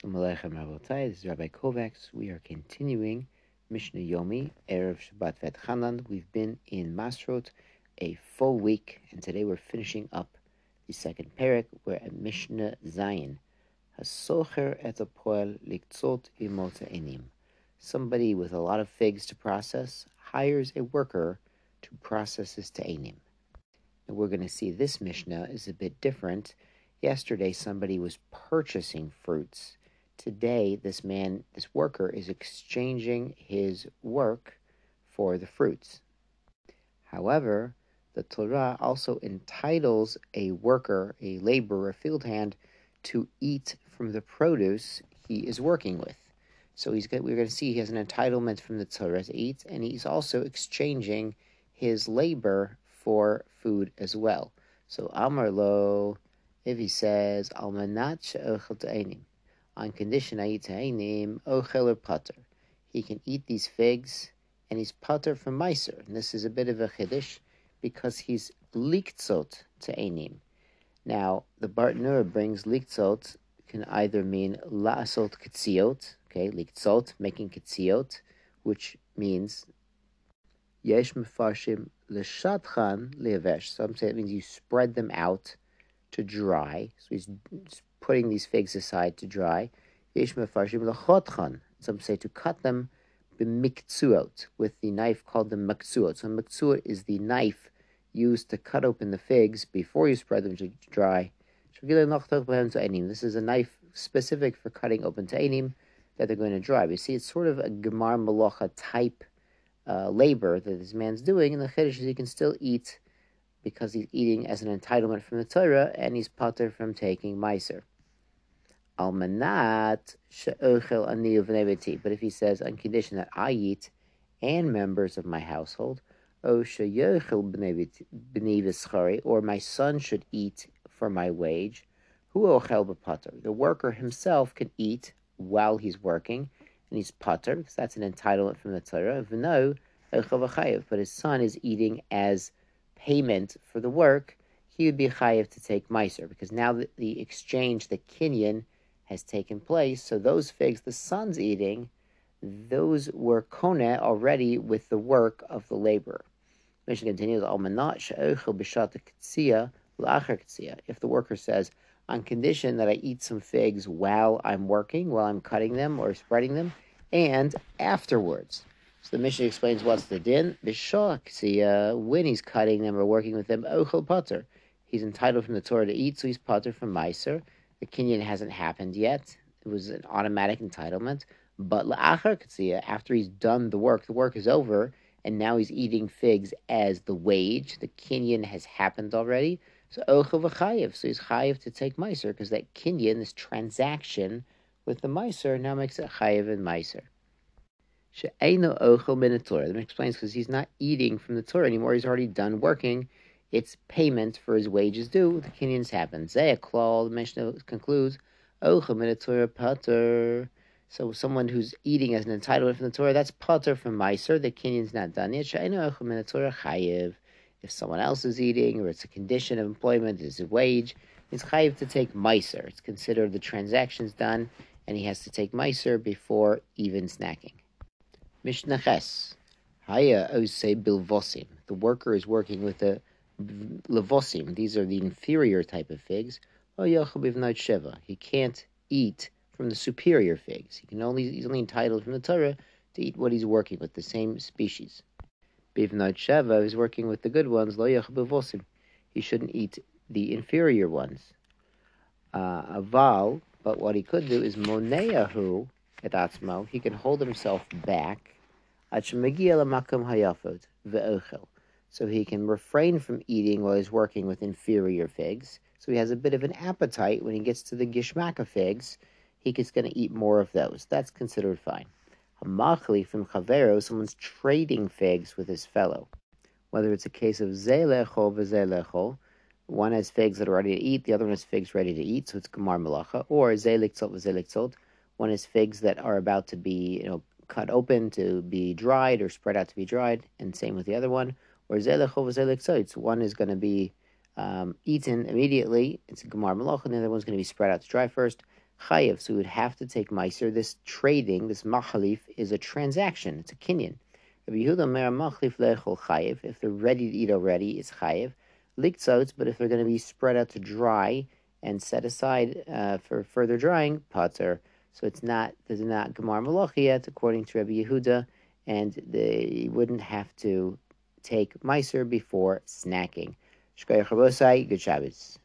Shalom Aleichem Rabotai. This is Rabbi Kovacs. We are continuing Mishnah Yomi, Erev Shabbat Va'etchanan. We've been in Masrot a full week, and today we're finishing up the second parak. We're at Mishnah Zayin. Hasocher et poel liktzot imota enim. Somebody with a lot of figs to process hires a worker to process his ta'enim. And we're going to see this Mishnah is a bit different. Yesterday, somebody was purchasing fruits Today, this man, this worker, is exchanging his work for the fruits. However, the Torah also entitles a worker, a laborer, a field hand, to eat from the produce he is working with. So he's we're going to see he has an entitlement from the Torah to eat, and he's also exchanging his labor for food as well. So Amar Lo, if he says Almanat she'ochel on condition Ayitainim Ochel or Pater. He can eat these figs and he's Pater from Meiser. And this is a bit of a Chiddush because he's Liktzot to Einim. Now, the Bartenura brings Liktzot can either mean La'asot Ketziot, okay, Liktzot, making Ketziot, which means Yesh Mefarshim L'shatchan Le'avesh. Some say it means you spread them out to dry. So he's putting these figs aside to dry. Some say to cut them b'mikzuot, with the knife called the makzuot. So makzuot is the knife used to cut open the figs before you spread them to dry. This is a knife specific for cutting open to ta'anim that they're going to dry. You see, it's sort of a gemar malacha type uh, labor that this man's doing, and the chiddush is he can still eat because he's eating as an entitlement from the Torah, and he's pater from taking meiser. Almanat she'ochel ani But if he says, on condition that I eat and members of my household, o she'yochel b'nei or my son should eat for my wage, hu ochel b'pater. The worker himself can eat while he's working, and he's pater, because that's an entitlement from the Torah. V'no ochel But his son is eating as payment for the work, he would be chayiv to take meiser because now the, the exchange, the kinyan, has taken place. So those figs the son's eating, those were kone already with the work of the laborer. Mishnah continues, If the worker says, on condition that I eat some figs while I'm working, while I'm cutting them or spreading them, and afterwards. So the Mishnah explains what's the din. See, uh, when he's cutting them or working with them, ochel potter. He's entitled from the Torah to eat, so he's potter from Meiser. The kinyan hasn't happened yet. It was an automatic entitlement. But la'achar katzia, after he's done the work, the work is over, and now he's eating figs as the wage. The kinyan has happened already. So ochel v'chayev. So he's chayev to take Meiser, because that kinyan, this transaction with the Meiser, now makes it chayev and Meiser. She'eino ochel min Torah. That explains because he's not eating from the Torah anymore. He's already done working. It's payment for his wages due. The kinyan's happen. Zeyaklal, the Mishnah concludes, ochel min Torah pater. So someone who's eating as an entitlement from the Torah, that's pater from Meiser. The kinyan's not done yet. She'eino ochel min Torah chayiv. If someone else is eating, or it's a condition of employment, it's a wage, it's chayiv to take Meiser. It's considered the transaction's done, and he has to take Meiser before even snacking. Mishnah Ches. Haya ose bilvosim. The worker is working with the levosim. These are the inferior type of figs. Oh sheva. He can't eat from the superior figs. He can only he's only entitled from the Torah to eat what he's working with, the same species. Bivnot sheva is working with the good ones. Lo bilvosim. He shouldn't eat the inferior ones. Uh, aval, but what he could do is moneahu at Atzmo, he can hold himself back so he can refrain from eating while he's working with inferior figs. So he has a bit of an appetite when he gets to the gishmaka figs. He's going to eat more of those. That's considered fine. Hamachli from chavero, someone's trading figs with his fellow. Whether it's a case of zelechol v'zelechol, one has figs that are ready to eat, the other one has figs ready to eat, so it's gemar malacha, or zelikzot v'zelikzot, one is figs that are about to be, you know, cut open to be dried or spread out to be dried, and same with the other one. Or One is going to be um, eaten immediately. It's a gemar malach, and the other one's going to be spread out to dry first. chayiv. So we would have to take meiser. This trading, this machalif, is a transaction. It's a kinyan. If they're ready to eat already, it's chayiv. Liktzot, but if they're going to be spread out to dry and set aside uh, for further drying, pater. So it's not there's not gemar malach yet, according to Rabbi Yehuda, and they wouldn't have to take meiser before snacking. Shkoyach Good Shabbos.